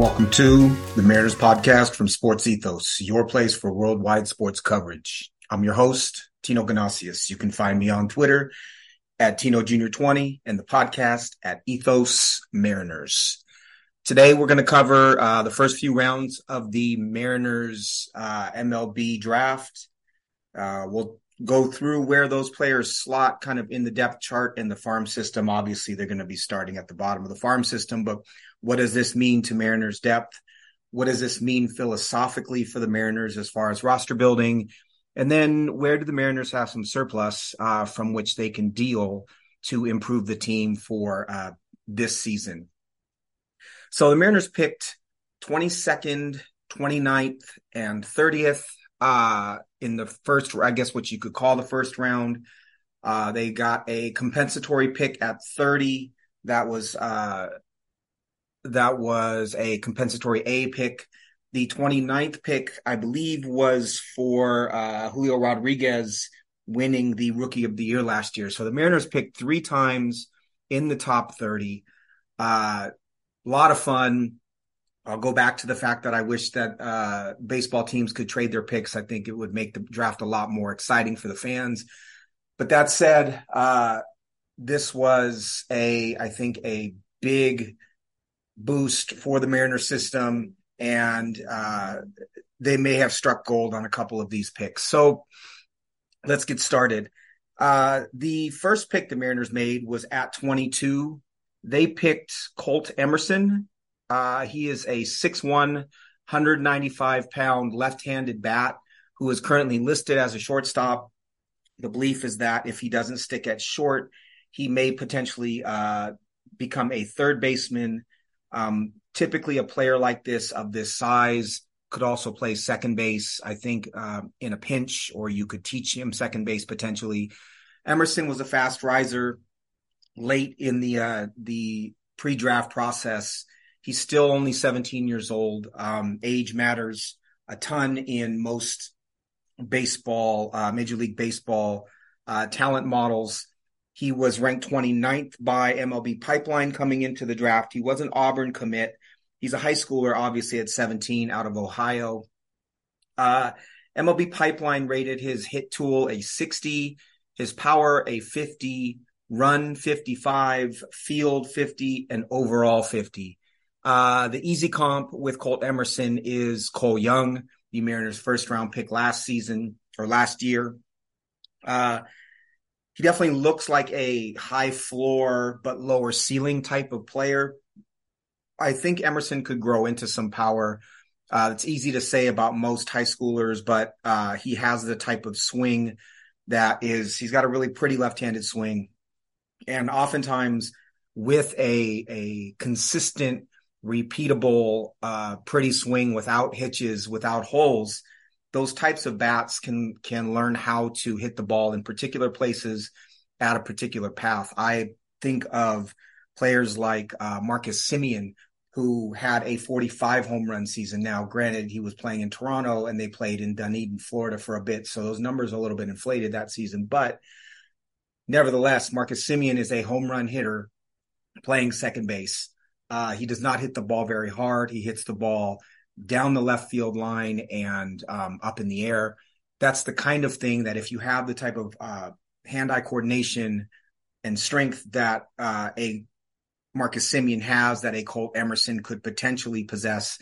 Welcome to the Mariners podcast from Sports Ethos, your place for worldwide sports coverage. I'm your host, Tino Ganasius. You can find me on Twitter at Tino Jr. 20 and the podcast at Ethos Mariners. Today, we're going to cover uh, the first few rounds of the Mariners uh, MLB draft. Uh, we'll go through where those players slot kind of in the depth chart in the farm system. Obviously, they're going to be starting at the bottom of the farm system, but what does this mean to Mariners depth? What does this mean philosophically for the Mariners as far as roster building? And then where do the Mariners have some surplus uh, from which they can deal to improve the team for uh, this season? So the Mariners picked 22nd, 29th, and 30th uh, in the first, I guess what you could call the first round. Uh, they got a compensatory pick at 30. That was uh, that was a compensatory A pick. The 29th pick, I believe, was for uh, Julio Rodriguez winning the Rookie of the Year last year. So the Mariners picked three times in the top 30. A uh, lot of fun. I'll go back to the fact that I wish that uh, baseball teams could trade their picks. I think it would make the draft a lot more exciting for the fans. But that said, uh, this was a, I think, a big boost for the Mariner system, and uh, they may have struck gold on a couple of these picks. So let's get started. Uh, the first pick the Mariners made was at 22. They picked Colt Emerson. Uh, he is a 6'1, 195 pound left handed bat who is currently listed as a shortstop. The belief is that if he doesn't stick at short, he may potentially uh, become a third baseman um, typically, a player like this of this size could also play second base. I think uh, in a pinch, or you could teach him second base potentially. Emerson was a fast riser late in the uh, the pre-draft process. He's still only 17 years old. Um, age matters a ton in most baseball, uh, Major League Baseball uh, talent models. He was ranked 29th by MLB Pipeline coming into the draft. He was an Auburn commit. He's a high schooler, obviously at 17 out of Ohio. Uh, MLB Pipeline rated his hit tool a 60, his power a 50, run 55, field 50, and overall 50. Uh, the easy comp with Colt Emerson is Cole Young, the Mariners' first round pick last season or last year. Uh, he definitely looks like a high floor but lower ceiling type of player. I think Emerson could grow into some power. Uh, it's easy to say about most high schoolers, but uh, he has the type of swing that is, he's got a really pretty left handed swing. And oftentimes, with a, a consistent, repeatable, uh, pretty swing without hitches, without holes, those types of bats can can learn how to hit the ball in particular places at a particular path. I think of players like uh, Marcus Semien, who had a 45 home run season. Now, granted, he was playing in Toronto and they played in Dunedin, Florida for a bit, so those numbers are a little bit inflated that season. But nevertheless, Marcus Semien is a home run hitter playing second base. Uh, he does not hit the ball very hard. He hits the ball down the left field line and um, up in the air. That's the kind of thing that if you have the type of uh, hand-eye coordination and strength that uh, a Marcus Semien has, that a Colt Emerson could potentially possess,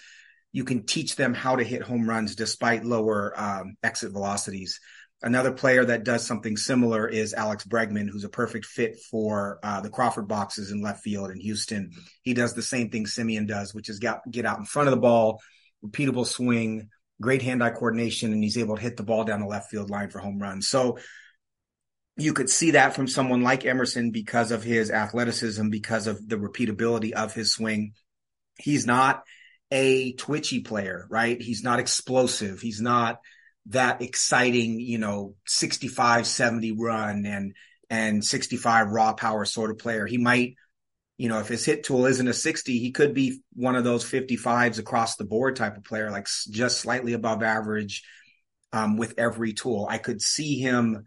you can teach them how to hit home runs despite lower um, exit velocities. Another player that does something similar is Alex Bregman, who's a perfect fit for uh, the Crawford boxes in left field in Houston. He does the same thing Semien does, which is get, get out in front of the ball, repeatable swing, great hand-eye coordination, and he's able to hit the ball down the left field line for home runs. So you could see that from someone like Emerson because of his athleticism, because of the repeatability of his swing. He's not a twitchy player, right? He's not explosive. He's not that exciting, you know, 65, 70 run and, and 65 raw power sort of player. He might you know, if his hit tool isn't a 60, he could be one of those 55s across the board type of player, like just slightly above average um, with every tool. I could see him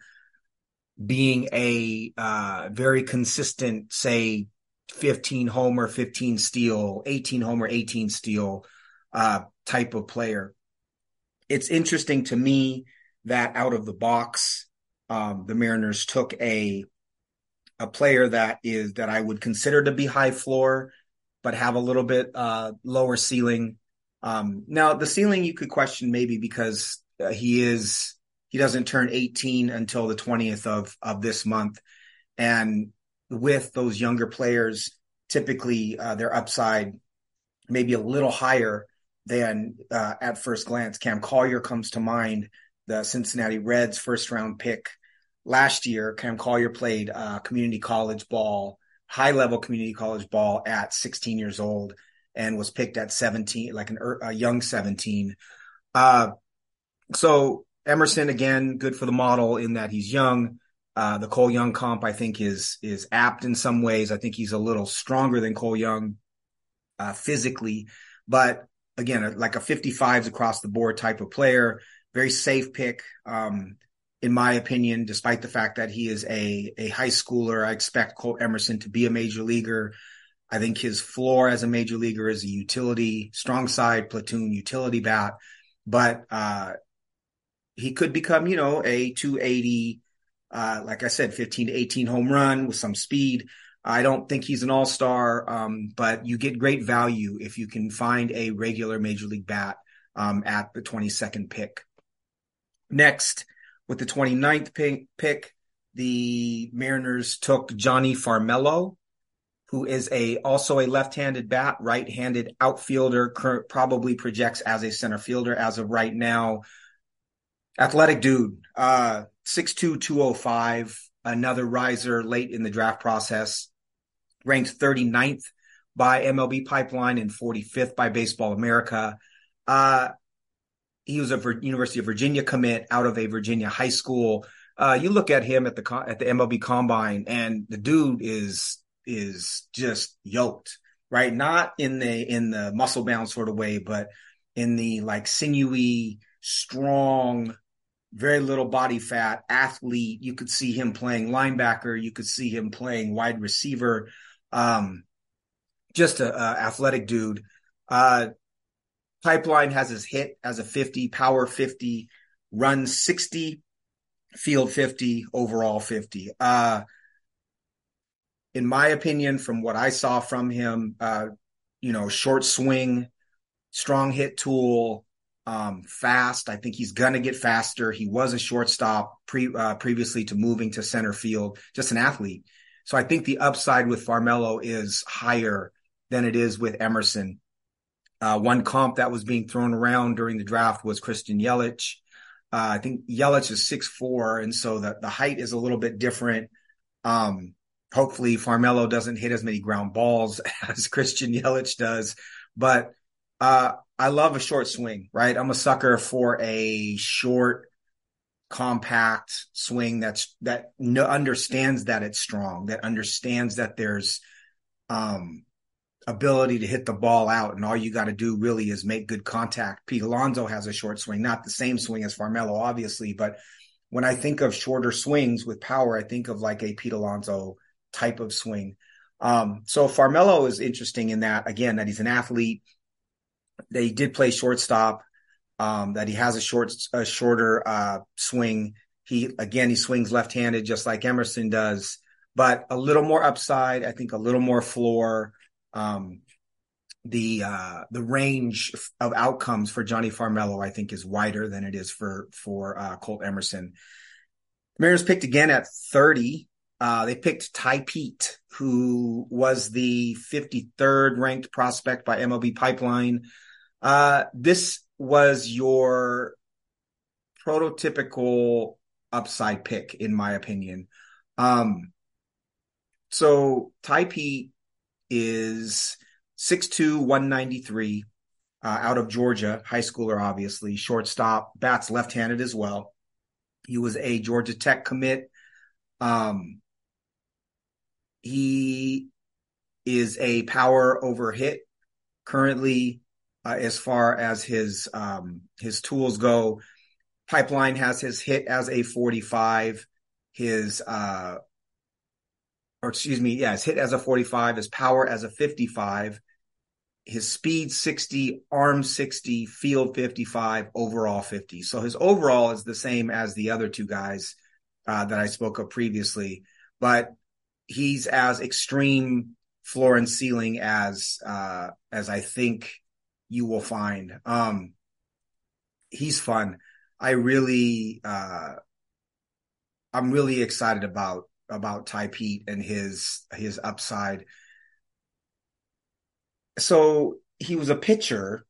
being a uh, very consistent, say, 15 homer, 15 steal, 18 homer, 18 steal uh, type of player. It's interesting to me that out of the box, um, the Mariners took a a player that is that I would consider to be high floor, but have a little bit uh, lower ceiling. Um, now the ceiling you could question maybe because uh, he is he doesn't turn 18 until the 20th of of this month, and with those younger players, typically uh, their upside maybe a little higher than uh, at first glance. Cam Collier comes to mind, the Cincinnati Reds first round pick last year. Cam Collier played uh, community college ball, high level community college ball at 16 years old and was picked at 17, like an, a young 17. Uh, so Emerson again, good for the model in that he's young. Uh, the Cole Young comp, I think, is is apt in some ways. I think he's a little stronger than Cole Young uh, physically, but again, like a 55s across the board type of player. Very safe pick, um, in my opinion. Despite the fact that he is a a high schooler, I expect Colt Emerson to be a major leaguer. I think his floor as a major leaguer is a utility, strong side platoon utility bat, but uh, he could become, you know, a 280, uh, like I said, 15 to 18 home run with some speed. I don't think he's an all star, um, but you get great value if you can find a regular major league bat um, at the 22nd pick. Next, with the 29th pick, the Mariners took Jonny Farmelo, who is a also a left-handed bat, right-handed outfielder, current, probably projects as a center fielder as of right now. Athletic dude, uh, 6'2", another riser late in the draft process, ranked 39th by MLB Pipeline and 45th by Baseball America. Uh, he was a University of Virginia commit out of a Virginia high school. Uh, you look at him at the at the MLB Combine, and the dude is is just yoked, right? Not in the in the muscle bound sort of way, but in the like sinewy, strong, very little body fat athlete. You could see him playing linebacker. You could see him playing wide receiver. Um, just a, a athletic dude. Uh, Pipeline has his hit as a 50, power 50, run 60, field 50, overall 50. Uh, in my opinion, from what I saw from him, uh, you know, short swing, strong hit tool, um, fast. I think he's going to get faster. He was a shortstop pre, uh, previously to moving to center field, just an athlete. So I think the upside with Farmelo is higher than it is with Emerson. Uh, one comp that was being thrown around during the draft was Christian Yelich. Uh, I think Yelich is six four, and so the, the height is a little bit different. Um, hopefully Farmelo doesn't hit as many ground balls as Christian Yelich does, but uh, I love a short swing, right? I'm a sucker for a short, compact swing that's that no, understands that it's strong, that understands that there's um, ability to hit the ball out, and all you got to do really is make good contact. Pete Alonso has a short swing, not the same swing as Farmelo, obviously, but when I think of shorter swings with power, I think of like a Pete Alonso type of swing. Um, so Farmelo is interesting in that again that he's an athlete. They did play shortstop. Um, that he has a short, a shorter uh, swing. He again he swings left-handed just like Emerson does, but a little more upside. I think a little more floor. Um, the uh, the range of outcomes for Jonny Farmelo, I think, is wider than it is for for uh, Colt Emerson. Mariners picked again at 30. Uh, they picked Tai Peete, who was the 53rd ranked prospect by MLB Pipeline. Uh, this was your prototypical upside pick, in my opinion. Um, so Tai Peete is 6'2, 193 uh, out of Georgia, high schooler, obviously, shortstop, bats left handed as well. He was a Georgia Tech commit. Um, he is a power over hit currently uh, as far as his um, his tools go. Pipeline has his hit as a 45. His uh, or excuse me, yeah, his hit as a 45, his power as a 55, his speed 60, arm 60, field 55, overall 50. So his overall is the same as the other two guys uh, that I spoke of previously, but he's as extreme floor and ceiling as uh, as I think you will find. Um, he's fun. I really, uh, I'm really excited about about Tai Peete and his his upside. So he was a pitcher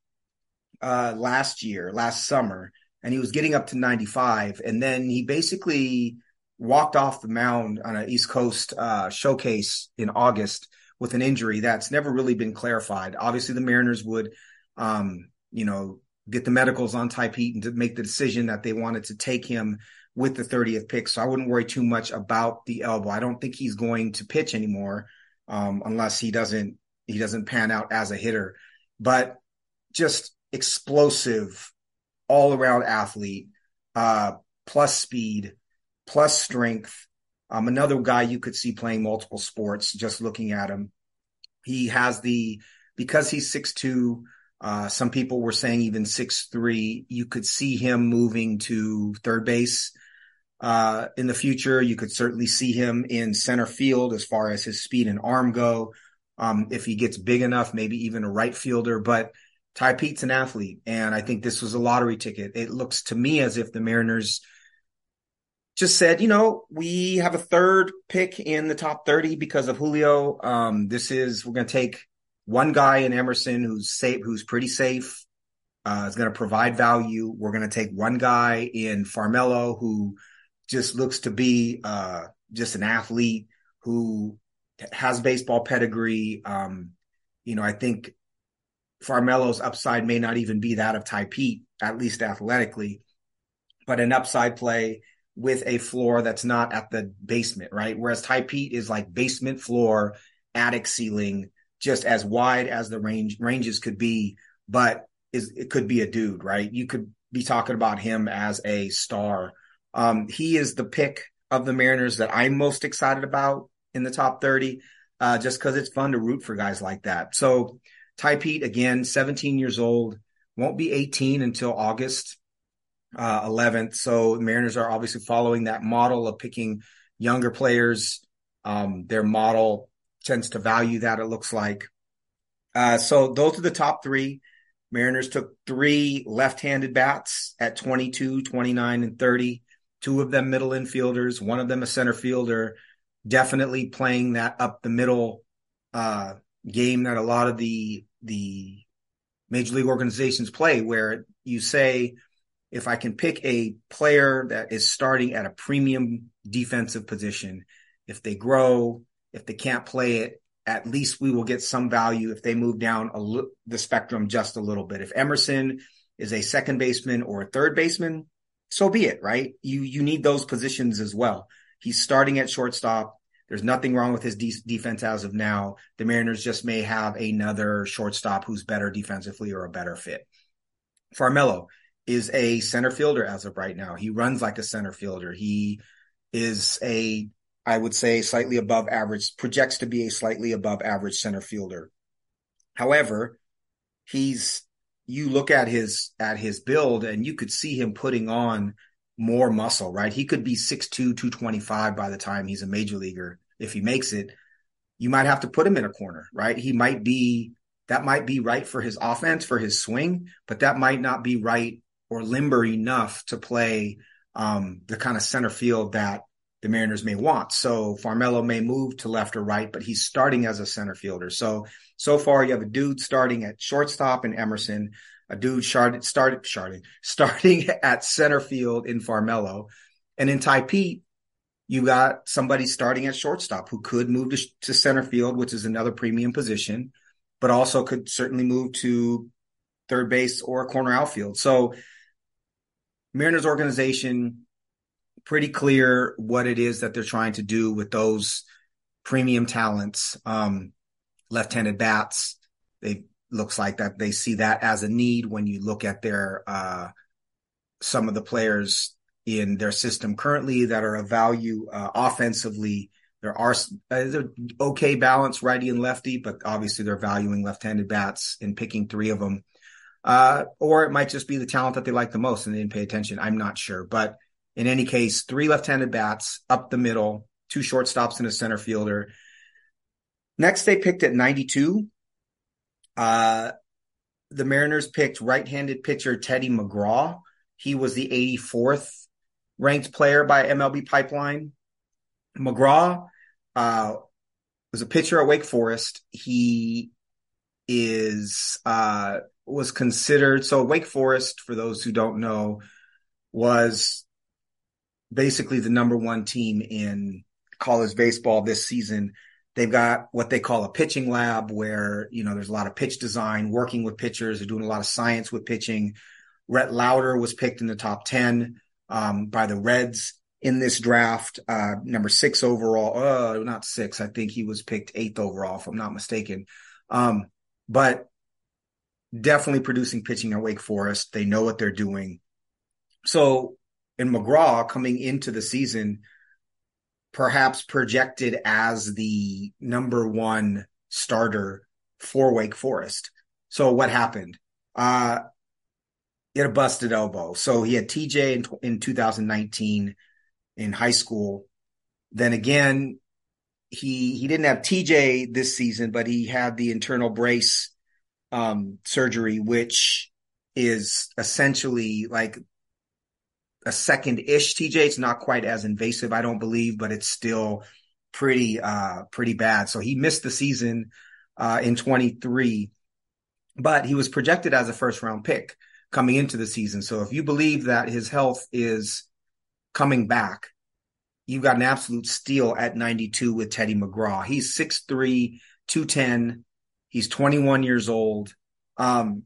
uh, last year, last summer, and he was getting up to 95, and then he basically walked off the mound on an East Coast uh, showcase in August with an injury that's never really been clarified. Obviously, the Mariners would, um, you know, get the medicals on Tai Peete and to make the decision that they wanted to take him with the 30th pick. So I wouldn't worry too much about the elbow. I don't think he's going to pitch anymore um, unless he doesn't he doesn't pan out as a hitter. But just explosive, all around athlete, uh, plus speed, plus strength. Um, another guy you could see playing multiple sports just looking at him. He has the because he's six two. Uh, some people were saying even six three. You could see him moving to third base uh, in the future. You could certainly see him in center field as far as his speed and arm go. Um, if he gets big enough, maybe even a right fielder. But Tai Peete's an athlete, and I think this was a lottery ticket. It looks to me as if the Mariners just said, you know, we have a third pick in the top 30 because of Julio. Um, this is, we're going to take one guy in Emerson who's safe, who's pretty safe, uh, is going to provide value. We're going to take one guy in Farmelo who just looks to be uh, just an athlete who has baseball pedigree. Um, you know, I think Farmelo's upside may not even be that of Tai Peete, at least athletically, but an upside play with a floor that's not at the basement, right? Whereas Tai Peete is like basement floor, attic ceiling, just as wide as the range ranges could be, but is it could be a dude, right? You could be talking about him as a star um, he is the pick of the Mariners that I'm most excited about in the top 30, uh, just because it's fun to root for guys like that. So, Tai Peete, again, 17 years old, won't be 18 until August uh, 11th. So, Mariners are obviously following that model of picking younger players. Um, their model tends to value that, it looks like. Uh, so, those are the top three. Mariners took three left handed bats at 22, 29, and 30 two of them middle infielders, one of them a center fielder, definitely playing that up the middle uh, game that a lot of the the major league organizations play, where you say, if I can pick a player that is starting at a premium defensive position, if they grow, if they can't play it, at least we will get some value if they move down the spectrum just a little bit. If Emerson is a second baseman or a third baseman, so be it, right? You you need those positions as well. He's starting at shortstop. There's nothing wrong with his de- defense as of now. The Mariners just may have another shortstop who's better defensively or a better fit. Farmelo is a center fielder as of right now. He runs like a center fielder. He is a, I would say, slightly above average, projects to be a slightly above average center fielder. However, he's you look at his at his build and you could see him putting on more muscle, right? He could be 6'2, 225 by the time he's a major leaguer if he makes it. You might have to put him in a corner, right? He might be that might be right for his offense, for his swing, but that might not be right or limber enough to play um, the kind of center field that the Mariners may want. So Farmelo may move to left or right, but he's starting as a center fielder. So so far you have a dude starting at shortstop in Emerson, a dude started started starting starting at center field in Farmelo, and in Tai Peete, you got somebody starting at shortstop who could move to, to center field, which is another premium position, but also could certainly move to third base or corner outfield. So Mariners organization pretty clear what it is that they're trying to do with those premium talents, um, left-handed bats. They looks like that they see that as a need when you look at their uh, some of the players in their system currently that are of value uh, offensively There are uh, okay balance righty and lefty, but obviously they're valuing left-handed bats and picking three of them. Uh, or it might just be the talent that they like the most and they didn't pay attention. I'm not sure, but in any case, three left-handed bats up the middle, two shortstops and a center fielder. Next, they picked at 92. Uh, the Mariners picked right-handed pitcher Teddy McGraw. He was the 84th ranked player by MLB Pipeline. McGraw uh, was a pitcher at Wake Forest. He is uh, was considered so Wake Forest, for those who don't know, was basically the number one team in college baseball this season. They've got what they call a pitching lab where, you know, there's a lot of pitch design, working with pitchers. They're doing a lot of science with pitching. Rhett Lowder was picked in the top 10 um, by the Reds in this draft, uh, number six overall. Uh, not six. I think he was picked eighth overall, if I'm not mistaken. Um, but definitely producing pitching at Wake Forest. They know what they're doing. So and McGraw coming into the season, perhaps projected as the number one starter for Wake Forest. So what happened? Uh, he had a busted elbow. So he had TJ in, in 2019 in high school. Then again, he he didn't have TJ this season, but he had the internal brace um, surgery, which is essentially like a second ish TJ. It's not quite as invasive, I don't believe, but it's still pretty uh pretty bad. So he missed the season uh in 23, but he was projected as a first round pick coming into the season. So if you believe that his health is coming back, you've got an absolute steal at 92 with Teddy McGraw. He's 6'3, 210. He's 21 years old. Um,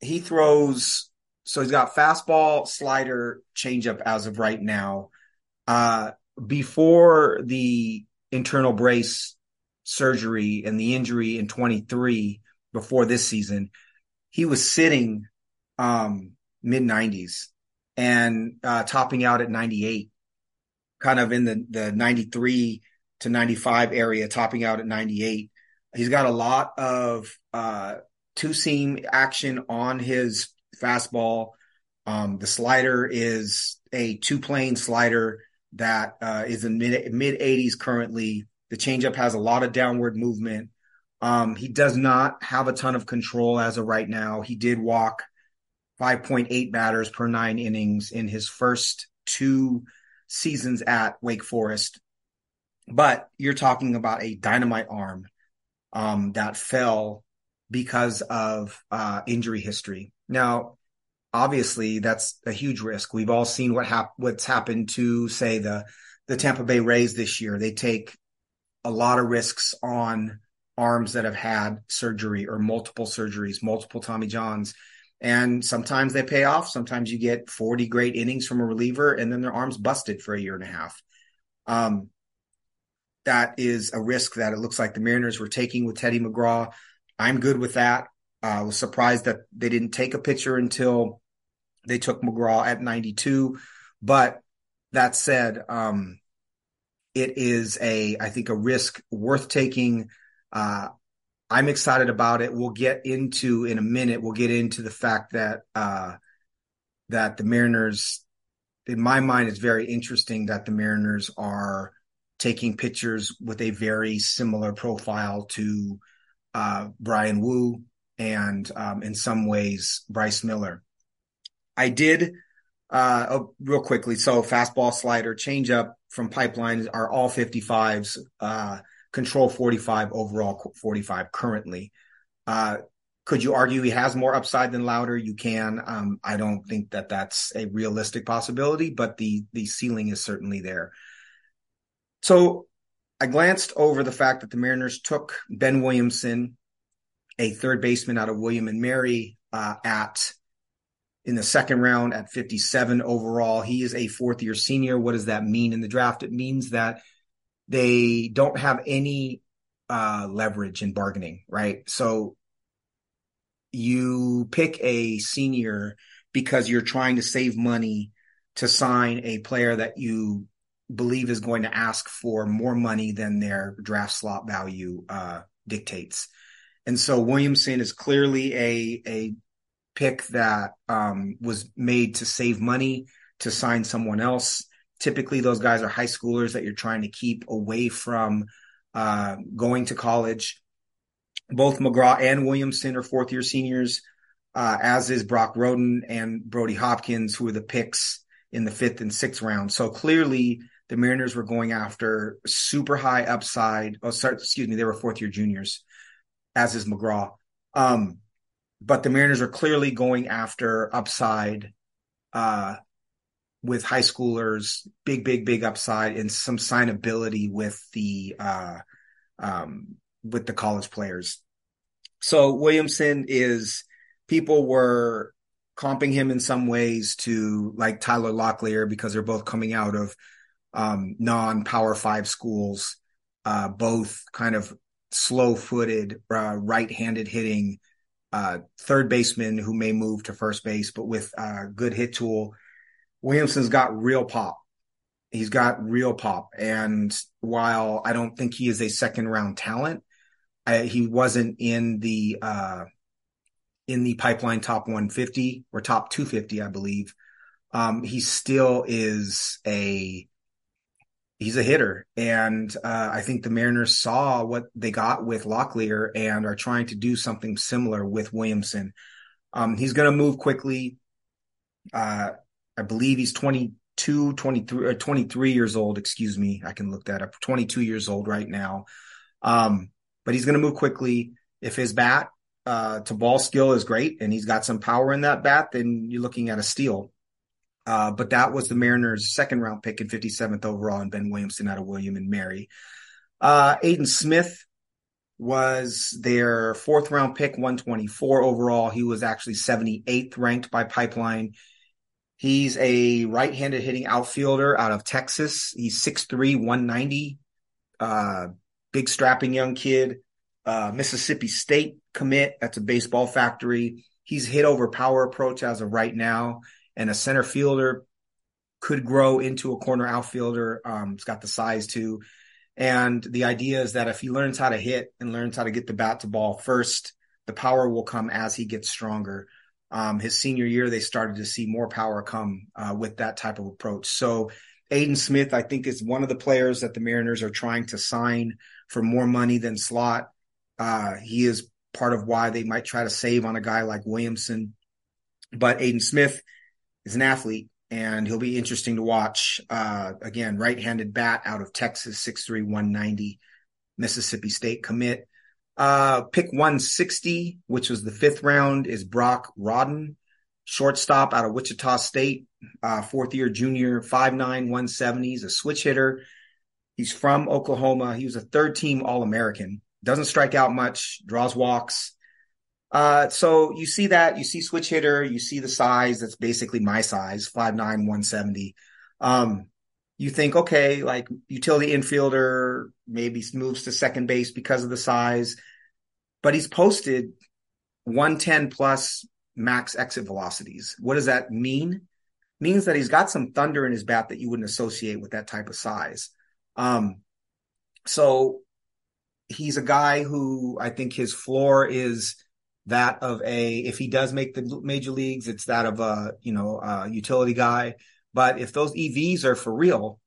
he throws so he's got fastball, slider, changeup as of right now. Uh, before the internal brace surgery and the injury in 23, before this season, he was sitting um, mid 90s and uh, topping out at 98, kind of in the, the 93 to 95 area, topping out at 98. He's got a lot of uh, two seam action on his fastball. Um, the slider is a two plane slider that uh, is in mid mid 80s currently. The changeup has a lot of downward movement. Um, he does not have a ton of control as of right now. He did walk 5.8 batters per nine innings in his first two seasons at Wake Forest. But you're talking about a dynamite arm um, that fell because of uh, injury history. Now, obviously, that's a huge risk. We've all seen what hap- what's happened to, say, the the Tampa Bay Rays this year. They take a lot of risks on arms that have had surgery or multiple surgeries, multiple Tommy Johns. And sometimes they pay off. Sometimes you get 40 great innings from a reliever and then their arm's busted for a year and a half. Um, that is a risk that it looks like the Mariners were taking with Teddy McGraw. I'm good with that. I was surprised that they didn't take a pitcher until they took McGraw at 92. But that said, um, it is a, I think, a risk worth taking. Uh, I'm excited about it. We'll get into in a minute. We'll get into the fact that uh, that the Mariners, in my mind, it's very interesting that the Mariners are taking pitchers with a very similar profile to uh, Bryan Woo and um, in some ways Bryce Miller. I did uh, oh, real quickly. So fastball, slider, changeup from Pipeline are all 55s. Uh, control 45 overall 45 currently. Uh, could you argue he has more upside than Lowder? You can. Um, I don't think that that's a realistic possibility, but the the ceiling is certainly there. So I glanced over the fact that the Mariners took Ben Williamson, a third baseman out of William and Mary, uh, at in the second round at 57 overall. He is a fourth year senior. What does that mean in the draft? It means that they don't have any uh, leverage in bargaining, right? So you pick a senior because you're trying to save money to sign a player that you believe is going to ask for more money than their draft slot value uh, dictates. And so Williamson is clearly a a pick that um, was made to save money to sign someone else. Typically, those guys are high schoolers that you're trying to keep away from uh, going to college. Both McGraw and Williamson are fourth year seniors, uh, as is Brock Rodden and Brody Hopkins, who are the picks in the fifth and sixth round. So clearly, the Mariners were going after super high upside. Oh, sorry, excuse me, they were fourth year juniors, as is McGraw. Um, but the Mariners are clearly going after upside uh, with high schoolers, big, big, big upside, and some signability with the uh, um, with the college players. So Williamson is people were comping him in some ways to like Tyler Locklear because they're both coming out of um, non Power Five schools, uh, both kind of slow footed, uh, right handed hitting uh, third baseman who may move to first base, but with a good hit tool. Williamson's got real pop. He's got real pop. And while I don't think he is a second round talent, I, he wasn't in the uh, in the pipeline top 150 or top 250, I believe. Um, he still is a he's a hitter. And uh, I think the Mariners saw what they got with Locklear and are trying to do something similar with Williamson. Um, he's going to move quickly. Uh, I believe he's 22, 23, or 23 years old. Excuse me. I can look that up. 22 years old right now. Um, but he's going to move quickly. If his bat uh, to ball skill is great and he's got some power in that bat, then you're looking at a steal. Uh, but that was the Mariners' second round pick in 57th overall, and Ben Williamson out of William and Mary. Uh, Aidan Smith was their fourth round pick, 124 overall. He was actually 78th ranked by Pipeline. He's a right handed hitting outfielder out of Texas. He's 6'3, 190. Uh, big strapping young kid. Uh, Mississippi State commit. That's a baseball factory. He's hit over power approach as of right now and a center fielder could grow into a corner outfielder. Um, he's got the size too. And the idea is that if he learns how to hit and learns how to get the bat to ball first, the power will come as he gets stronger. Um, his senior year, they started to see more power come uh, with that type of approach. So Aidan Smith, I think, is one of the players that the Mariners are trying to sign for more money than slot. Uh, he is part of why they might try to save on a guy like Williamson. But Aidan Smith is an athlete and he'll be interesting to watch. Uh, again, right-handed bat out of Texas, 6'3", 190, Mississippi State commit. Uh, pick 160, which was the fifth round, is Brock Rodden, shortstop out of Wichita State, uh, fourth year junior, 5'9", 170. He's a switch hitter. He's from Oklahoma. He was a third team All American. Doesn't strike out much, draws walks. Uh, so you see that, you see switch hitter, you see the size that's basically my size, 5'9, 170. Um, you think, okay, like utility infielder maybe moves to second base because of the size, but he's posted 110 plus max exit velocities. What does that mean? means that he's got some thunder in his bat that you wouldn't associate with that type of size. Um, so he's a guy who I think his floor is that of a if he does make the major leagues, it's that of a you know a utility guy. But if those EVs are for real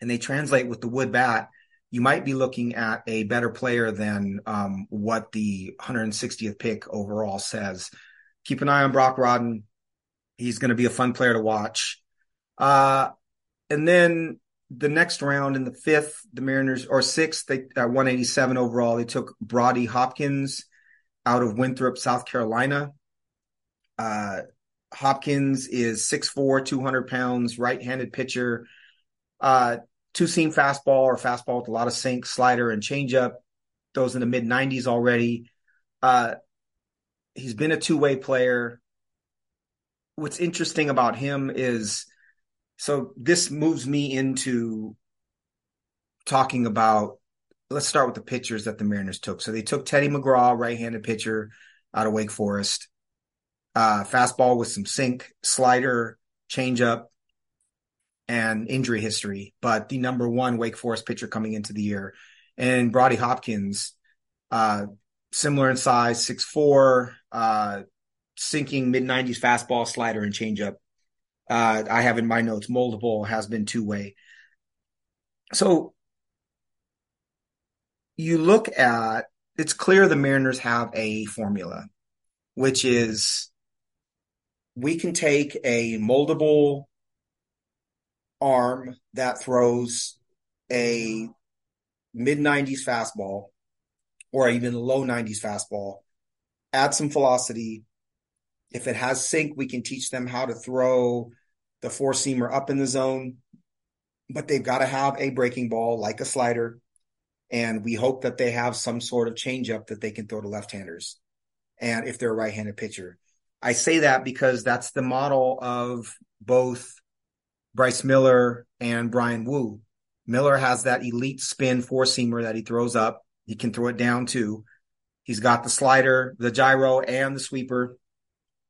and they translate with the wood bat, you might be looking at a better player than um, what the 160th pick overall says. Keep an eye on Brock Rodden. He's going to be a fun player to watch. Uh, and then the next round in the fifth, the Mariners or sixth, they at 187 overall, they took Brody Hopkins out of Winthrop, South Carolina. Uh, Hopkins is 6'4, 200 pounds, right handed pitcher. Uh, two seam fastball or fastball with a lot of sink, slider, and changeup. Those in the mid 90s already. Uh, he's been a two way player. What's interesting about him is so this moves me into talking about let's start with the pitchers that the Mariners took. So they took Teddy McGraw, right-handed pitcher out of Wake Forest. Uh, fastball with some sink, slider, changeup. and injury history, but the number one Wake Forest pitcher coming into the year. And Brody Hopkins, uh, similar in size, six four, uh, sinking mid 90s fastball, slider, and changeup. Uh, I have in my notes, multiple has been two way. So you look at it's clear the Mariners have a formula, which is we can take a moldable arm that throws a mid 90s fastball or even low 90s fastball, add some velocity. If it has sink, we can teach them how to throw the four seamer up in the zone, but they've got to have a breaking ball like a slider. And we hope that they have some sort of changeup that they can throw to left handers. And if they're a right handed pitcher, I say that because that's the model of both Bryce Miller and Bryan Woo. Miller has that elite spin four seamer that he throws up. He can throw it down too. He's got the slider, the gyro, and the sweeper.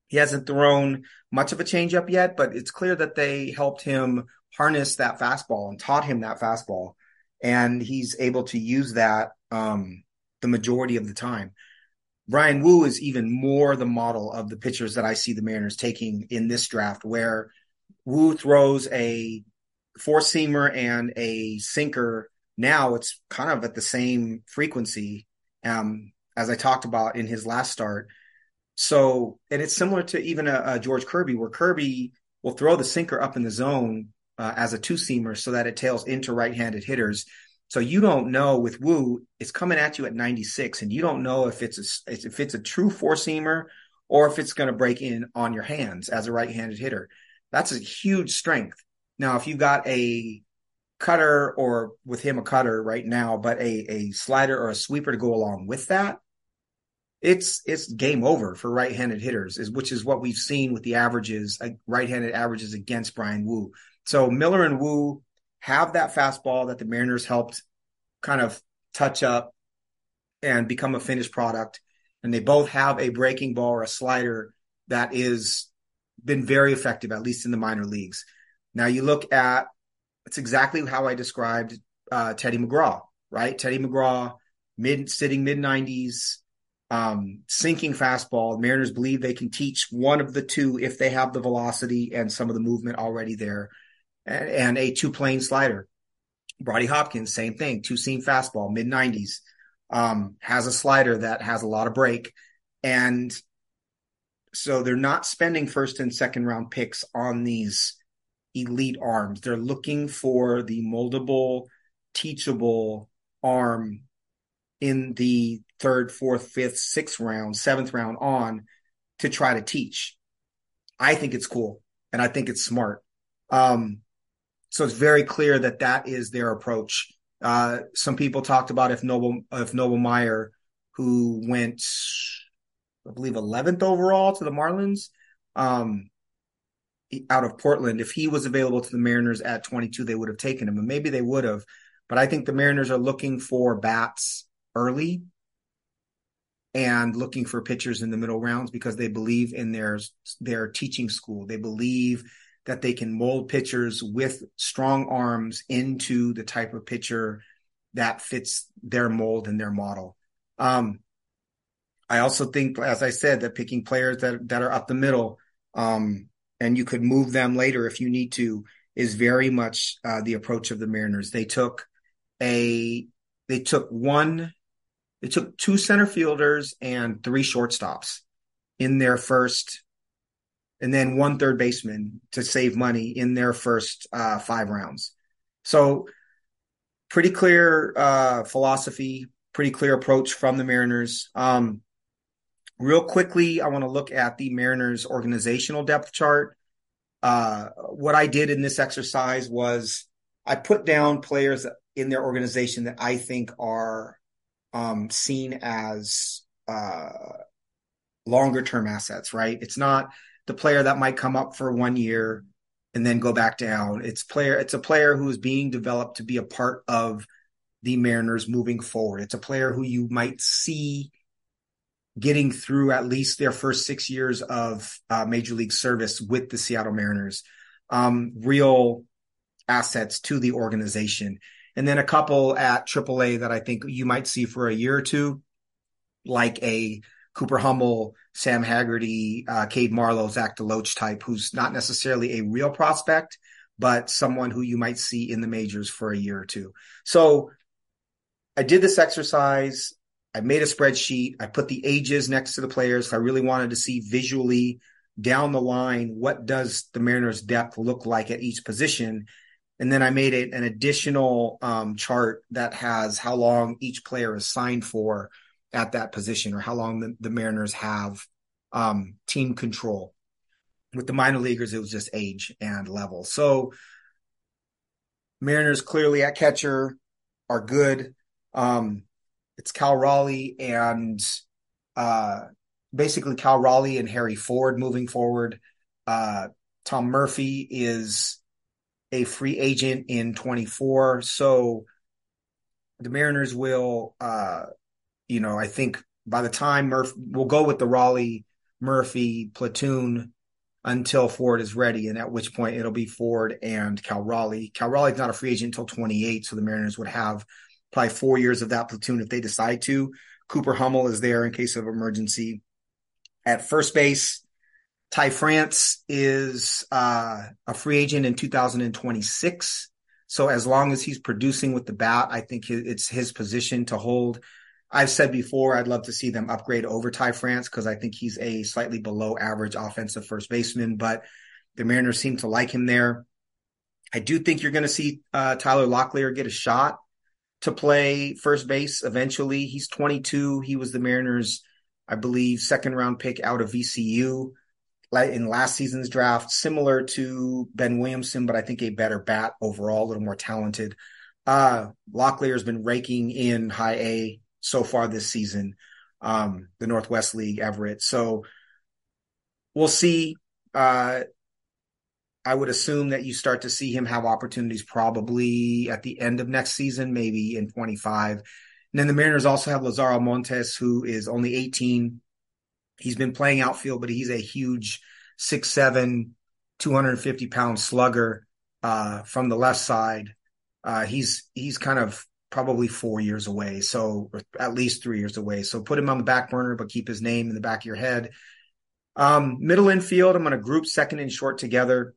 He hasn't thrown much of a changeup yet, but it's clear that they helped him harness that fastball and taught him that fastball. And he's able to use that um, the majority of the time. Bryan Woo is even more the model of the pitchers that I see the Mariners taking in this draft, where Woo throws a four seamer and a sinker. Now it's kind of at the same frequency um, as I talked about in his last start. So, and it's similar to even a, a George Kirby, where Kirby will throw the sinker up in the zone uh, as a two seamer so that it tails into right handed hitters. So you don't know with Woo, it's coming at you at 96, and you don't know if it's a, if it's a true four seamer or if it's going to break in on your hands as a right handed hitter. That's a huge strength. Now, if you got a cutter or with him a cutter right now, but a, a slider or a sweeper to go along with that, it's it's game over for right-handed hitters, is which is what we've seen with the averages, uh, right-handed averages against Bryan Woo. So Miller and Woo have that fastball that the Mariners helped kind of touch up and become a finished product, and they both have a breaking ball or a slider that is been very effective, at least in the minor leagues. Now you look at it's exactly how I described uh, Teddy McGraw, right? Teddy McGraw, mid sitting mid nineties, um, sinking fastball. Mariners believe they can teach one of the two if they have the velocity and some of the movement already there, and, and a two plane slider. Brody Hopkins, same thing, two seam fastball, mid nineties, um, has a slider that has a lot of break, and so they're not spending first and second round picks on these elite arms. They're looking for the moldable, teachable arm in the third, fourth, fifth, sixth round, seventh round on to try to teach. I think it's cool and I think it's smart. Um, so it's very clear that that is their approach. Uh, some people talked about if Noble, if Noble Meyer, who went, I believe, 11th overall to the Marlins, um, out of Portland, if he was available to the Mariners at 22, they would have taken him, and maybe they would have. But I think the Mariners are looking for bats early and looking for pitchers in the middle rounds because they believe in their their teaching school. They believe that they can mold pitchers with strong arms into the type of pitcher that fits their mold and their model. Um, I also think, as I said, that picking players that that are up the middle, um, and you could move them later if you need to, is very much uh, the approach of the Mariners. They took a they took one they took two center fielders and three shortstops in their first, and then one third baseman to save money in their first uh, five rounds. So, pretty clear uh, philosophy, pretty clear approach from the Mariners. Um, real quickly, I want to look at the Mariners organizational depth chart. Uh, what I did in this exercise was I put down players in their organization that I think are um, seen as uh, longer term assets, right? It's not the player that might come up for one year and then go back down. It's player. It's a player who is being developed to be a part of the Mariners moving forward. It's a player who you might see getting through at least their first six years of uh, major league service with the Seattle Mariners. Um, real assets to the organization. And then a couple at AAA that I think you might see for a year or two, like a Cooper Hummel, Sam Haggerty, uh, Cade Marlowe, Zach DeLoach type, who's not necessarily a real prospect, but someone who you might see in the majors for a year or two. So I did this exercise. I made a spreadsheet. I put the ages next to the players. I really wanted to see visually down the line what does the Mariners depth look like at each position. And then I made it an additional um, chart that has how long each player is signed for at that position or how long the, the Mariners have um, team control. With the minor leaguers, it was just age and level. So Mariners clearly at catcher are good. Um, it's Cal Raleigh and uh, basically Cal Raleigh and Harry Ford moving forward. Uh, Tom Murphy is a free agent in 24. So the Mariners will, uh, you know, I think by the time Murphy, we'll go with the Raleigh Murphy platoon until Ford is ready, and at which point it'll be Ford and Cal Raleigh. Cal Raleigh's not a free agent until 28, so the Mariners would have probably four years of that platoon if they decide to. Cooper Hummel is there in case of emergency. At first base, Ty France is uh, a free agent in 2026. So as long as he's producing with the bat, I think it's his position to hold. I've said before, I'd love to see them upgrade over Ty France because I think he's a slightly below average offensive first baseman, but the Mariners seem to like him there. I do think you're going to see uh, Tyler Locklear get a shot to play first base eventually. He's 22. He was the Mariners, I believe, second round pick out of VCU in last season's draft, similar to Ben Williamson, but I think a better bat overall, a little more talented. Uh, Locklear has been raking in high A so far this season, um, the Northwest League, Everett. So we'll see. Uh, I would assume that you start to see him have opportunities probably at the end of next season, maybe in 25. And then the Mariners also have Lazaro Montes, who is only 18 He's been playing outfield, but he's a huge six seven, 250 pound slugger uh, from the left side. Uh, he's he's kind of probably four years away, so at least three years away. So put him on the back burner, but keep his name in the back of your head. Um, middle infield, I'm going to group second and short together.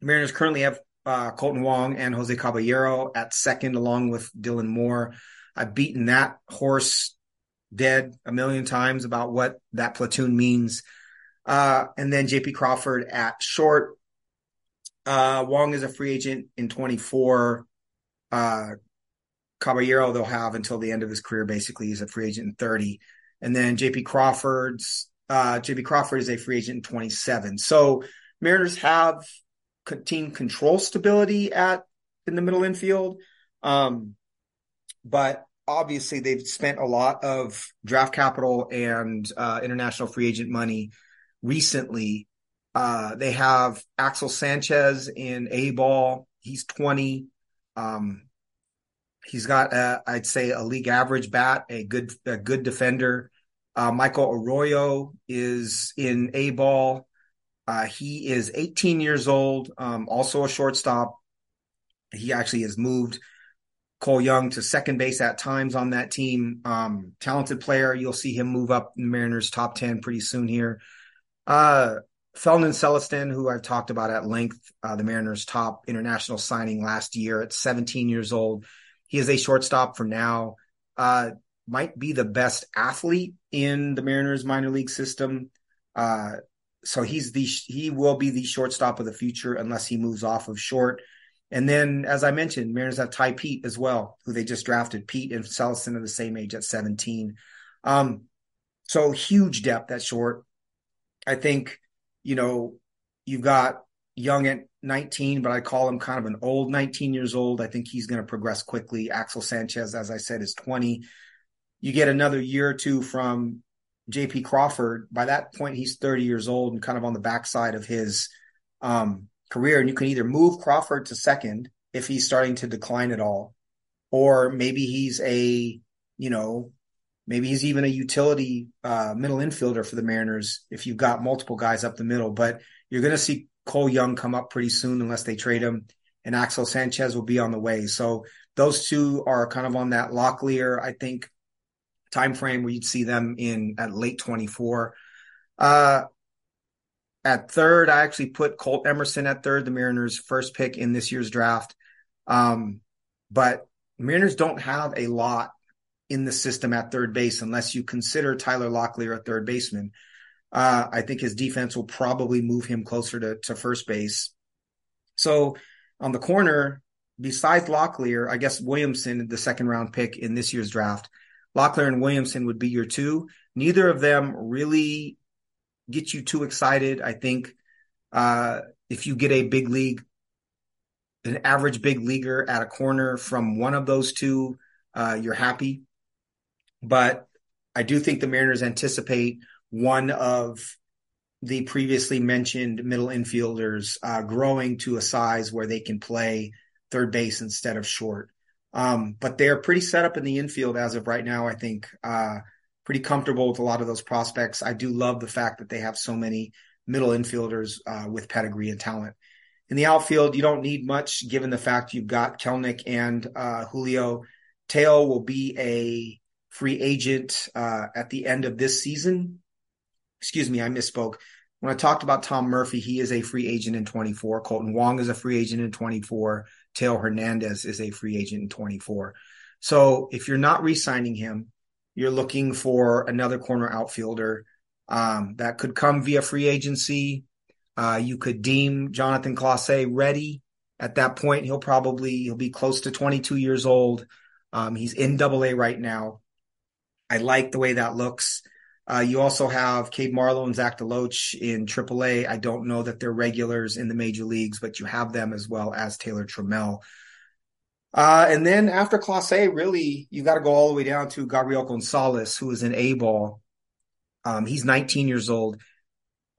Mariners currently have uh, Kolten Wong and Jose Caballero at second, along with Dylan Moore. I've beaten that horse dead a million times about what that platoon means. Uh, and then JP Crawford at short. Uh, Wong is a free agent in 24. Uh, Caballero they'll have until the end of his career. Basically, he's a free agent in 30. And then JP Crawford's uh, JP Crawford is a free agent in 27. So Mariners have team control stability at in the middle infield. Um, but obviously they've spent a lot of draft capital and uh, international free agent money recently. Uh, they have Axel Sanchez in A ball. He's 20. Um, he's got, a, I'd say, a league average bat, a good, a good defender. Uh, Michael Arroyo is in A ball. Uh, he is 18 years old, um, also a shortstop. He actually has moved Cole Young to second base at times on that team. Um, talented player. You'll see him move up in Mariners top 10 pretty soon here. Uh, Felnin Celestin, who I've talked about at length, uh, the Mariners top international signing last year at 17 years old. He is a shortstop for now. Uh, might be the best athlete in the Mariners minor league system. Uh, so he's the he will be the shortstop of the future unless he moves off of short. And then, as I mentioned, Mariners have Tai Peete as well, who they just drafted. Peete and Celestin are the same age at 17. Um, so huge depth at short. I think, you know, you've got Young at 19, but I call him kind of an old 19 years old. I think he's going to progress quickly. Axel Sanchez, as I said, is 20. You get another year or two from JP Crawford. By that point, he's 30 years old and kind of on the backside of his um, career, and you can either move Crawford to second if he's starting to decline at all, or maybe he's a, you know, maybe he's even a utility uh, middle infielder for the Mariners if you've got multiple guys up the middle. But you're going to see Cole Young come up pretty soon unless they trade him. and Axel Sanchez will be on the way. So those two are kind of on that Locklear, I think, time frame where you'd see them in at late 24. Uh, at third, I actually put Colt Emerson at third, the Mariners' first pick in this year's draft. Um, but Mariners don't have a lot in the system at third base unless you consider Tyler Locklear a third baseman. Uh, I think his defense will probably move him closer to, to first base. So on the corner, besides Locklear, I guess Williamson, the second round pick in this year's draft, Locklear and Williamson would be your two. Neither of them really get you too excited. I think uh, if you get a big league, an average big leaguer at a corner from one of those two, uh, you're happy. But I do think the Mariners anticipate one of the previously mentioned middle infielders uh, growing to a size where they can play third base instead of short. Um, but they're pretty set up in the infield as of right now. I think uh, pretty comfortable with a lot of those prospects. I do love the fact that they have so many middle infielders uh, with pedigree and talent. In the outfield, you don't need much given the fact you've got Kelenic and uh, Julio. Teo will be a free agent uh, at the end of this season. Excuse me, I misspoke. When I talked about Tom Murphy, he is a free agent in 24. Kolten Wong is a free agent in 24. Teo Hernandez is a free agent in 24. So if you're not re signing him, you're looking for another corner outfielder um, that could come via free agency. Uh, you could deem Jonathan Clase ready at that point. He'll probably he'll be close to 22 years old. Um, he's in Double A right now. I like the way that looks. Uh, you also have Cade Marlowe and Zach DeLoach in AAA. I don't know that they're regulars in the major leagues, but you have them as well as Taylor Trammell. Uh, and then after Clase, really, you got to go all the way down to Gabriel Gonzalez, who is an A ball. Um, he's 19 years old.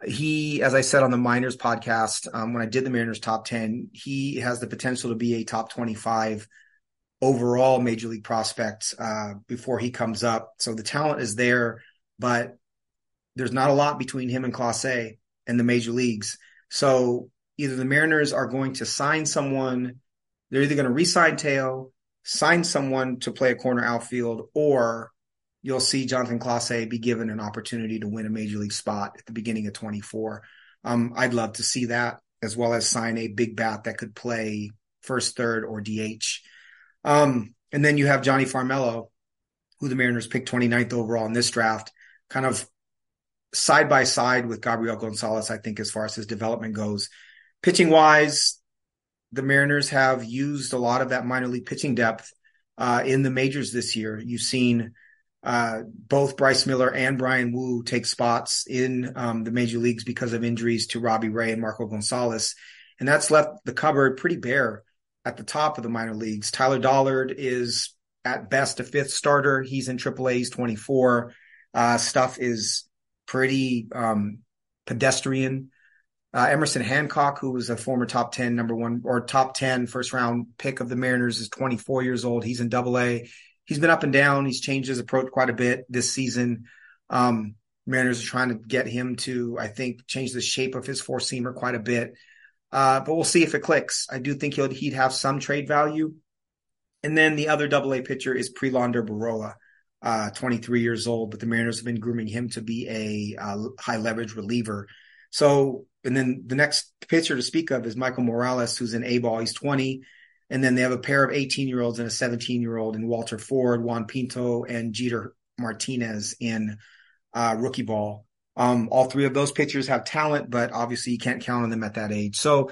He, as I said on the Miners podcast, um, when I did the Mariners top 10, he has the potential to be a top 25 overall major league prospect uh, before he comes up. So the talent is there, but there's not a lot between him and Clase and the major leagues. So either the Mariners are going to sign someone they're either going to re-sign Teo, sign someone to play a corner outfield, or you'll see Jonathan Clase be given an opportunity to win a major league spot at the beginning of 24. Um, I'd love to see that, as well as sign a big bat that could play first, third, or DH. Um, and then you have Jonny Farmelo, who the Mariners picked 29th overall in this draft, kind of side by side with Gabriel Gonzalez, I think, as far as his development goes. Pitching wise, the Mariners have used a lot of that minor league pitching depth uh, in the majors this year. You've seen uh, both Bryce Miller and Bryan Woo take spots in um, the major leagues because of injuries to Robbie Ray and Marco Gonzalez. And that's left the cupboard pretty bare at the top of the minor leagues. Taylor Dollard is at best a fifth starter. He's in AAA. He's 24. Uh, stuff is pretty um, pedestrian uh, Emerson Hancock, who was a former top 10 number one or top 10 first round pick of the Mariners, is 24 years old. He's in double A. He's been up and down. He's changed his approach quite a bit this season. Um, Mariners are trying to get him to, I think, change the shape of his four seamer quite a bit. Uh, but we'll see if it clicks. I do think he'll, he'd have some trade value. And then the other double A pitcher is Prelander Berroa, uh, 23 years old, but the Mariners have been grooming him to be a uh, high leverage reliever. So and then the next pitcher to speak of is Michael Morales, who's in A ball. He's 20. And then they have a pair of 18 year olds and a 17 year old in Walter Ford, Juan Pinto, and Jeter Martinez in uh, rookie ball. Um, all three of those pitchers have talent, but obviously you can't count on them at that age. So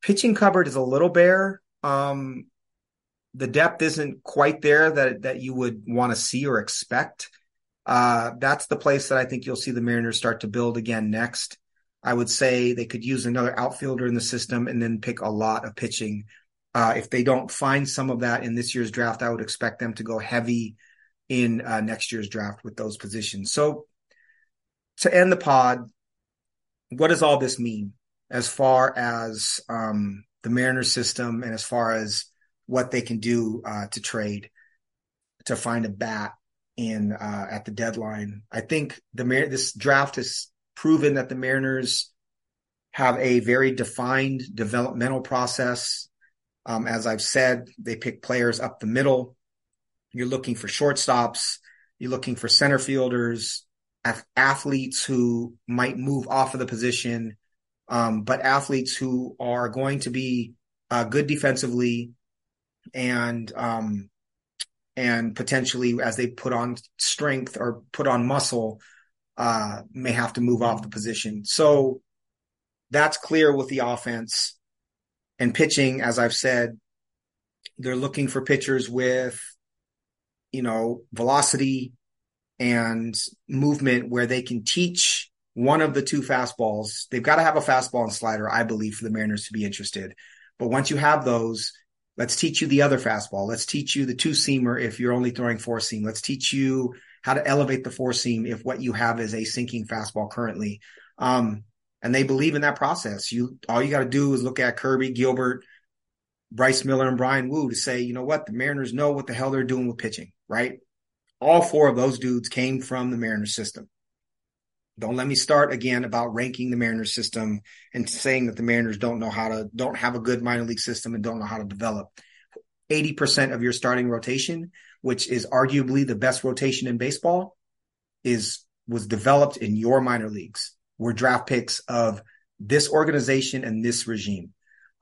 pitching cupboard is a little bare. Um, the depth isn't quite there that that you would want to see or expect. Uh, that's the place that I think you'll see the Mariners start to build again next. I would say they could use another outfielder in the system and then pick a lot of pitching. Uh, if they don't find some of that in this year's draft, I would expect them to go heavy in uh, next year's draft with those positions. So to end the pod, what does all this mean as far as um, the Mariners system and as far as what they can do uh, to trade to find a bat in uh, at the deadline? I think the this draft is proven that the Mariners have a very defined developmental process. Um, as I've said, they pick players up the middle. You're looking for shortstops. You're looking for center fielders, athletes who might move off of the position, um, but athletes who are going to be uh, good defensively and um, and potentially as they put on strength or put on muscle, uh, may have to move off the position. So that's clear with the offense and pitching. As I've said, they're looking for pitchers with, you know, velocity and movement where they can teach one of the two fastballs. They've got to have a fastball and slider, I believe, for the Mariners to be interested. But once you have those, let's teach you the other fastball. Let's teach you the two seamer if you're only throwing four seam. Let's teach you how to elevate the four seam if what you have is a sinking fastball currently. Um, and they believe in that process. You all you got to do is look at Kirby, Gilbert, Bryce Miller, and Bryan Woo to say, you know what, the Mariners know what the hell they're doing with pitching, right? All four of those dudes came from the Mariners system. Don't let me start again about ranking the Mariners system and saying that the Mariners don't know how to, don't have a good minor league system and don't know how to develop. 80% of your starting rotation which is arguably the best rotation in baseball, is was developed in your minor leagues. Were draft picks of this organization and this regime.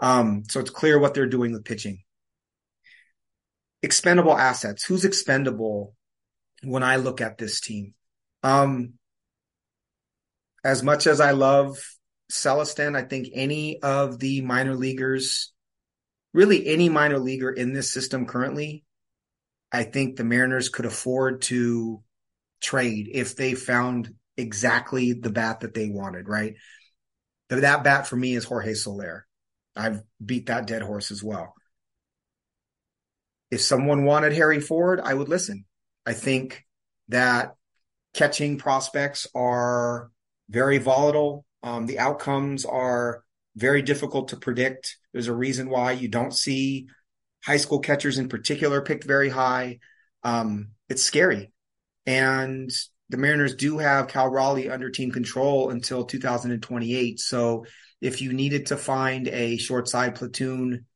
Um, so it's clear what they're doing with pitching. Expendable assets. Who's expendable when I look at this team? Um, as much as I love Celestin, I think any of the minor leaguers, really any minor leaguer in this system currently, I think the Mariners could afford to trade if they found exactly the bat that they wanted, right? That bat for me is Jorge Soler. I've beat that dead horse as well. If someone wanted Harry Ford, I would listen. I think that catching prospects are very volatile. Um, the outcomes are very difficult to predict. There's a reason why you don't see high school catchers in particular picked very high. Um, it's scary. And the Mariners do have Cal Raleigh under team control until 2028. So if you needed to find a short side platoon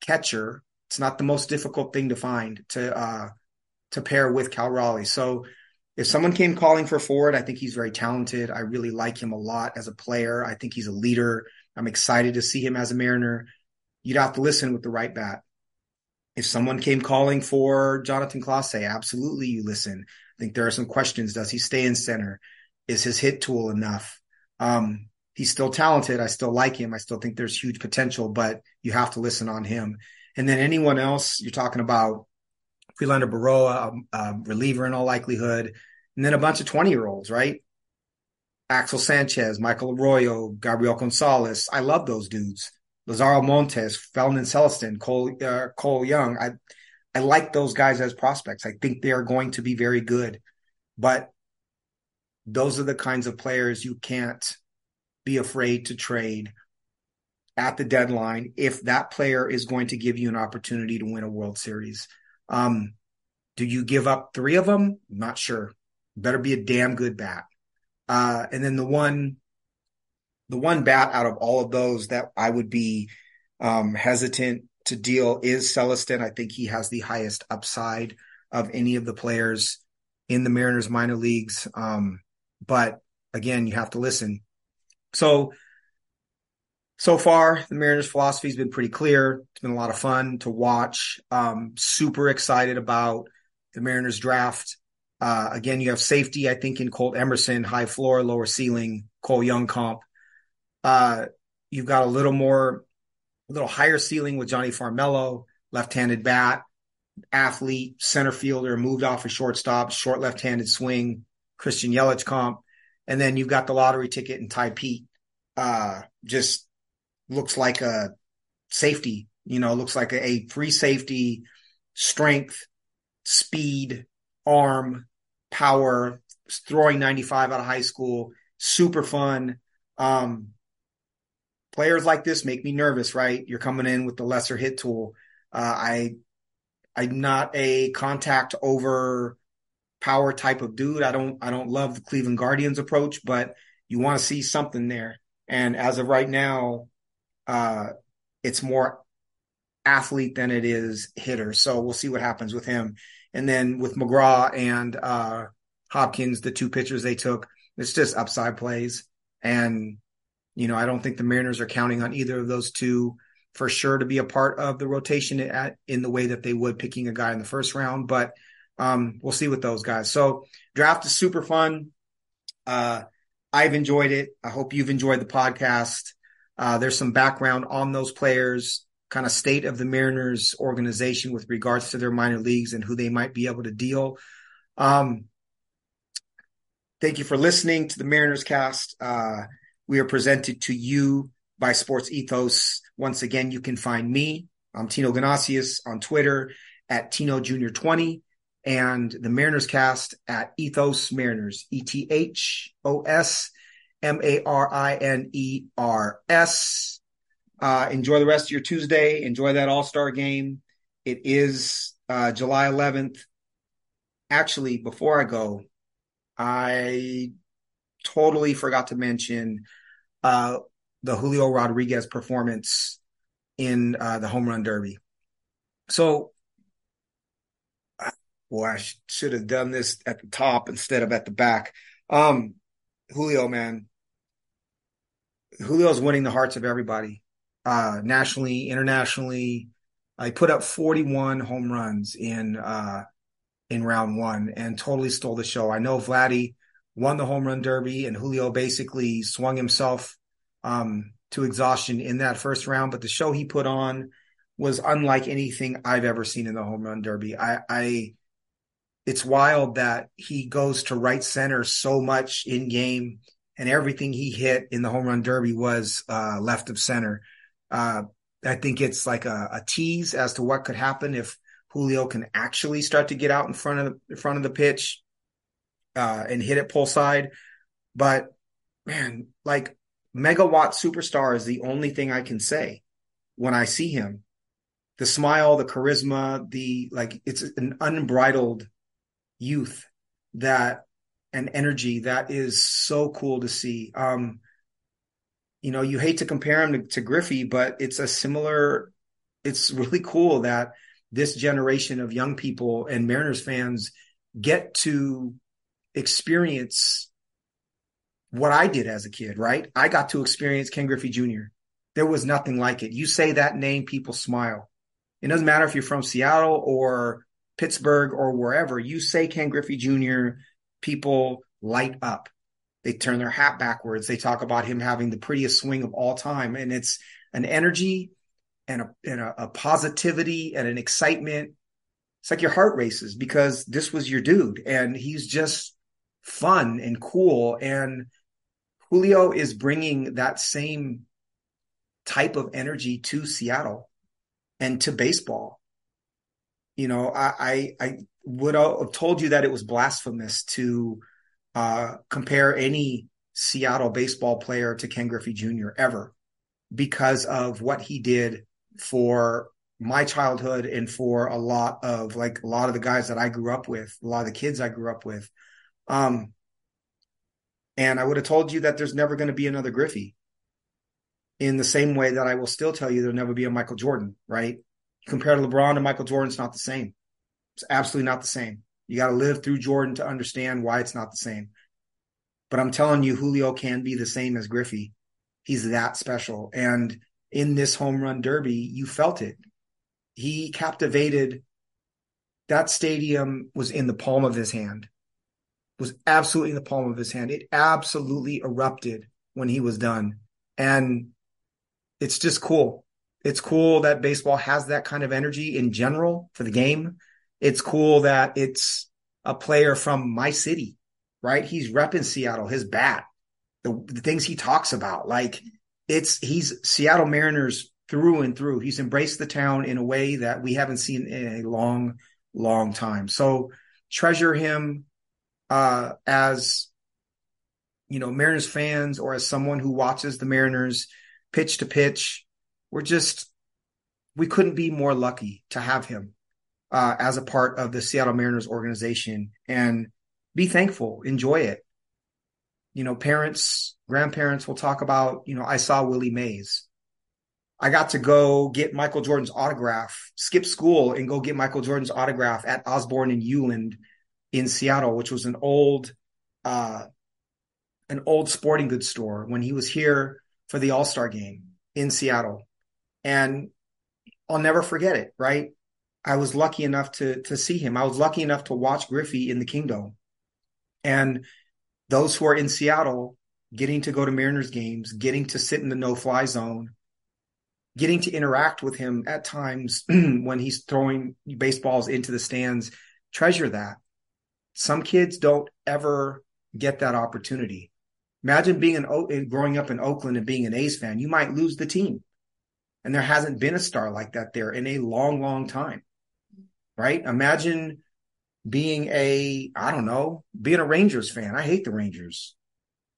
catcher, it's not the most difficult thing to find to uh, to pair with Cal Raleigh. So if someone came calling for Ford, I think he's very talented. I really like him a lot as a player. I think he's a leader. I'm excited to see him as a Mariner. You'd have to listen with the right bat. If someone came calling for Jonathan Clase, absolutely you listen. I think there are some questions. Does he stay in center? Is his hit tool enough? Um, he's still talented. I still like him. I still think there's huge potential, but you have to listen on him. And then anyone else, you're talking about Prelander Berroa, a, a reliever in all likelihood, and then a bunch of 20 year olds, right? Axel Sanchez, Michael Arroyo, Gabriel Gonzalez. I love those dudes. Lazaro Montes, Felnin Celestin, Cole uh, Cole Young. I I like those guys as prospects. I think they are going to be very good, but those are the kinds of players you can't be afraid to trade at the deadline if that player is going to give you an opportunity to win a World Series. Um, do you give up three of them? not sure. Better be a damn good bat. Uh, and then the one the one bat out of all of those that I would be um, hesitant to deal is Celestin. I think he has the highest upside of any of the players in the Mariners minor leagues. Um, but again, you have to listen. So, so far, the Mariners' philosophy has been pretty clear. It's been a lot of fun to watch. Um, super excited about the Mariners draft. Uh, again, you have safety, I think, in Colt Emerson, high floor, lower ceiling, Cole Young comp. Uh, you've got a little more, a little higher ceiling with Jonny Farmelo, left-handed bat, athlete, center fielder, moved off a shortstop, short left-handed swing, Christian Yelich comp, and then you've got the lottery ticket and Tai Peete. Uh, just looks like a safety, you know, looks like a free safety, strength, speed, arm, power, throwing 95 out of high school, super fun. Um, players like this make me nervous, right? You're coming in with the lesser hit tool. Uh, I, I'm not a contact over power type of dude. I don't, I don't love the Cleveland Guardians approach, but you want to see something there. And as of right now, uh, it's more athlete than it is hitter. So we'll see what happens with him. And then with McGraw and uh, Hopkins, the two pitchers they took, it's just upside plays. And, you know, I don't think the Mariners are counting on either of those two for sure to be a part of the rotation at, in the way that they would picking a guy in the first round. But um, we'll see with those guys. So draft is super fun. Uh, I've enjoyed it. I hope you've enjoyed the podcast. Uh, there's some background on those players, kind of state of the Mariners organization with regards to their minor leagues and who they might be able to deal. Um, thank you for listening to the Mariners cast. Uh, we are presented to you by Sports Ethos. Once again, you can find me. I'm Tino Ganasius on Twitter at Tino Junior 20 and the Mariners cast at Ethos Mariners, E T H O S M A R I N E R S. Uh, enjoy the rest of your Tuesday. Enjoy that All Star game. It is uh, July 11th. Actually, before I go, I totally forgot to mention uh, the Julio Rodriguez performance in uh, the home run derby. So well, I sh- should have done this at the top instead of at the back. Um, Julio, man, Julio's winning the hearts of everybody, uh, nationally, internationally. I put up 41 home runs in uh, in round one and totally stole the show. I know Vladdy won the home run derby, and Julio basically swung himself um, to exhaustion in that first round. But the show he put on was unlike anything I've ever seen in the home run derby. I, I it's wild that he goes to right center so much in game and everything he hit in the home run derby was uh, left of center. Uh, I think it's like a, a, tease as to what could happen if Julio can actually start to get out in front of the front of the pitch uh, and hit it pull side. But man, like megawatt superstar is the only thing I can say when I see him. The smile, the charisma, the like it's an unbridled youth that and energy that is so cool to see. Um, you know, you hate to compare him to, to Griffey, but it's a similar. It's really cool that this generation of young people and Mariners fans get to experience what I did as a kid, right? I got to experience Ken Griffey Jr. There was nothing like it. You say that name, people smile. It doesn't matter if you're from Seattle or Pittsburgh or wherever, you say Ken Griffey Jr., people light up. They turn their hat backwards. They talk about him having the prettiest swing of all time. And it's an energy and a, and a, a positivity and an excitement. It's like your heart races because this was your dude and he's just fun and cool. And Julio is bringing that same type of energy to Seattle and to baseball you know, I, I, I would have told you that it was blasphemous to uh, compare any Seattle baseball player to Ken Griffey Jr. ever because of what he did for my childhood and for a lot of like a lot of the guys that I grew up with, a lot of the kids I grew up with. Um, and I would have told you that there's never going to be another Griffey in the same way that I will still tell you there'll never be a Michael Jordan, right? compare LeBron to Michael Jordan, it's not the same. It's absolutely not the same. You got to live through Jordan to understand why it's not the same. But I'm telling you, Julio can be the same as Griffey. He's that special. And in this home run derby, you felt it. He captivated. That stadium was in the palm of his hand. was absolutely in the palm of his hand. It absolutely erupted when he was done. And it's just cool. It's cool that baseball has that kind of energy in general for the game. It's cool that it's a player from my city, right? He's repping Seattle, his bat, the, the things he talks about. Like it's, he's Seattle Mariners through and through. He's embraced the town in a way that we haven't seen in a long, long time. So treasure him uh, as you know Mariners fans or as someone who watches the Mariners pitch to pitch we're just we couldn't be more lucky to have him uh, as a part of the Seattle Mariners organization and be thankful, enjoy it. You know, parents, grandparents will talk about, you know, I saw Willie Mays. I got to go get Michael Jordan's autograph, skip school and go get Michael Jordan's autograph at Osborn and Ulland in Seattle, which was an old, uh, an old sporting goods store when he was here for the All Star game in Seattle. And I'll never forget it, right? I was lucky enough to to see him. I was lucky enough to watch Griffey in the kingdom. And those who are in Seattle getting to go to Mariners games, getting to sit in the no fly zone, getting to interact with him at times when he's throwing baseballs into the stands, treasure that. Some kids don't ever get that opportunity. Imagine being an growing up in Oakland and being an A's fan. You might lose the team. And there hasn't been a star like that there in a long, long time. Right? Imagine being a, I don't know, being a Rangers fan. I hate the Rangers.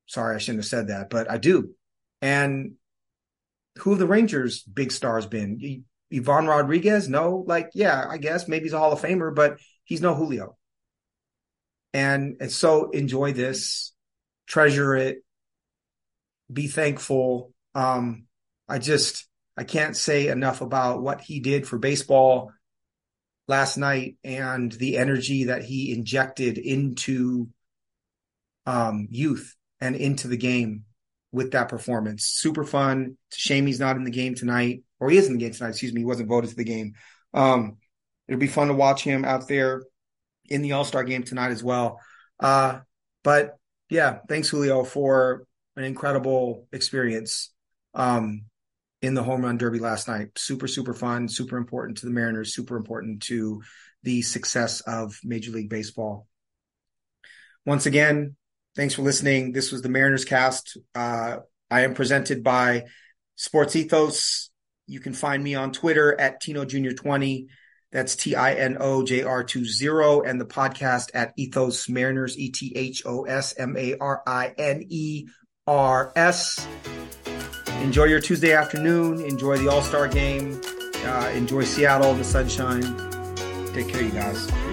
Sorry, I shouldn't have said that, but I do. And who have the Rangers' big stars been? Ivan Rodriguez? No, like, yeah, I guess maybe he's a Hall of Famer, but he's no Julio. And, and so enjoy this, treasure it, be thankful. Um, I just, I can't say enough about what he did for baseball last night and the energy that he injected into um, youth and into the game with that performance. Super fun. It's a shame he's not in the game tonight, or he is in the game tonight. Excuse me, he wasn't voted to the game. Um, it'll be fun to watch him out there in the All Star game tonight as well. Uh, but yeah, thanks Julio for an incredible experience. Um, in the home run derby last night. Super, super fun, super important to the Mariners, super important to the success of Major League Baseball. Once again, thanks for listening. This was the Mariners cast. Uh, I am presented by Sports Ethos. You can find me on Twitter at Tino Junior 20. That's T I N O J R 20 and the podcast at Ethos Mariners, E T H O S M A R I N E R S enjoy your Tuesday afternoon. Enjoy the All Star game. Uh, enjoy Seattle, the sunshine. Take care, you guys.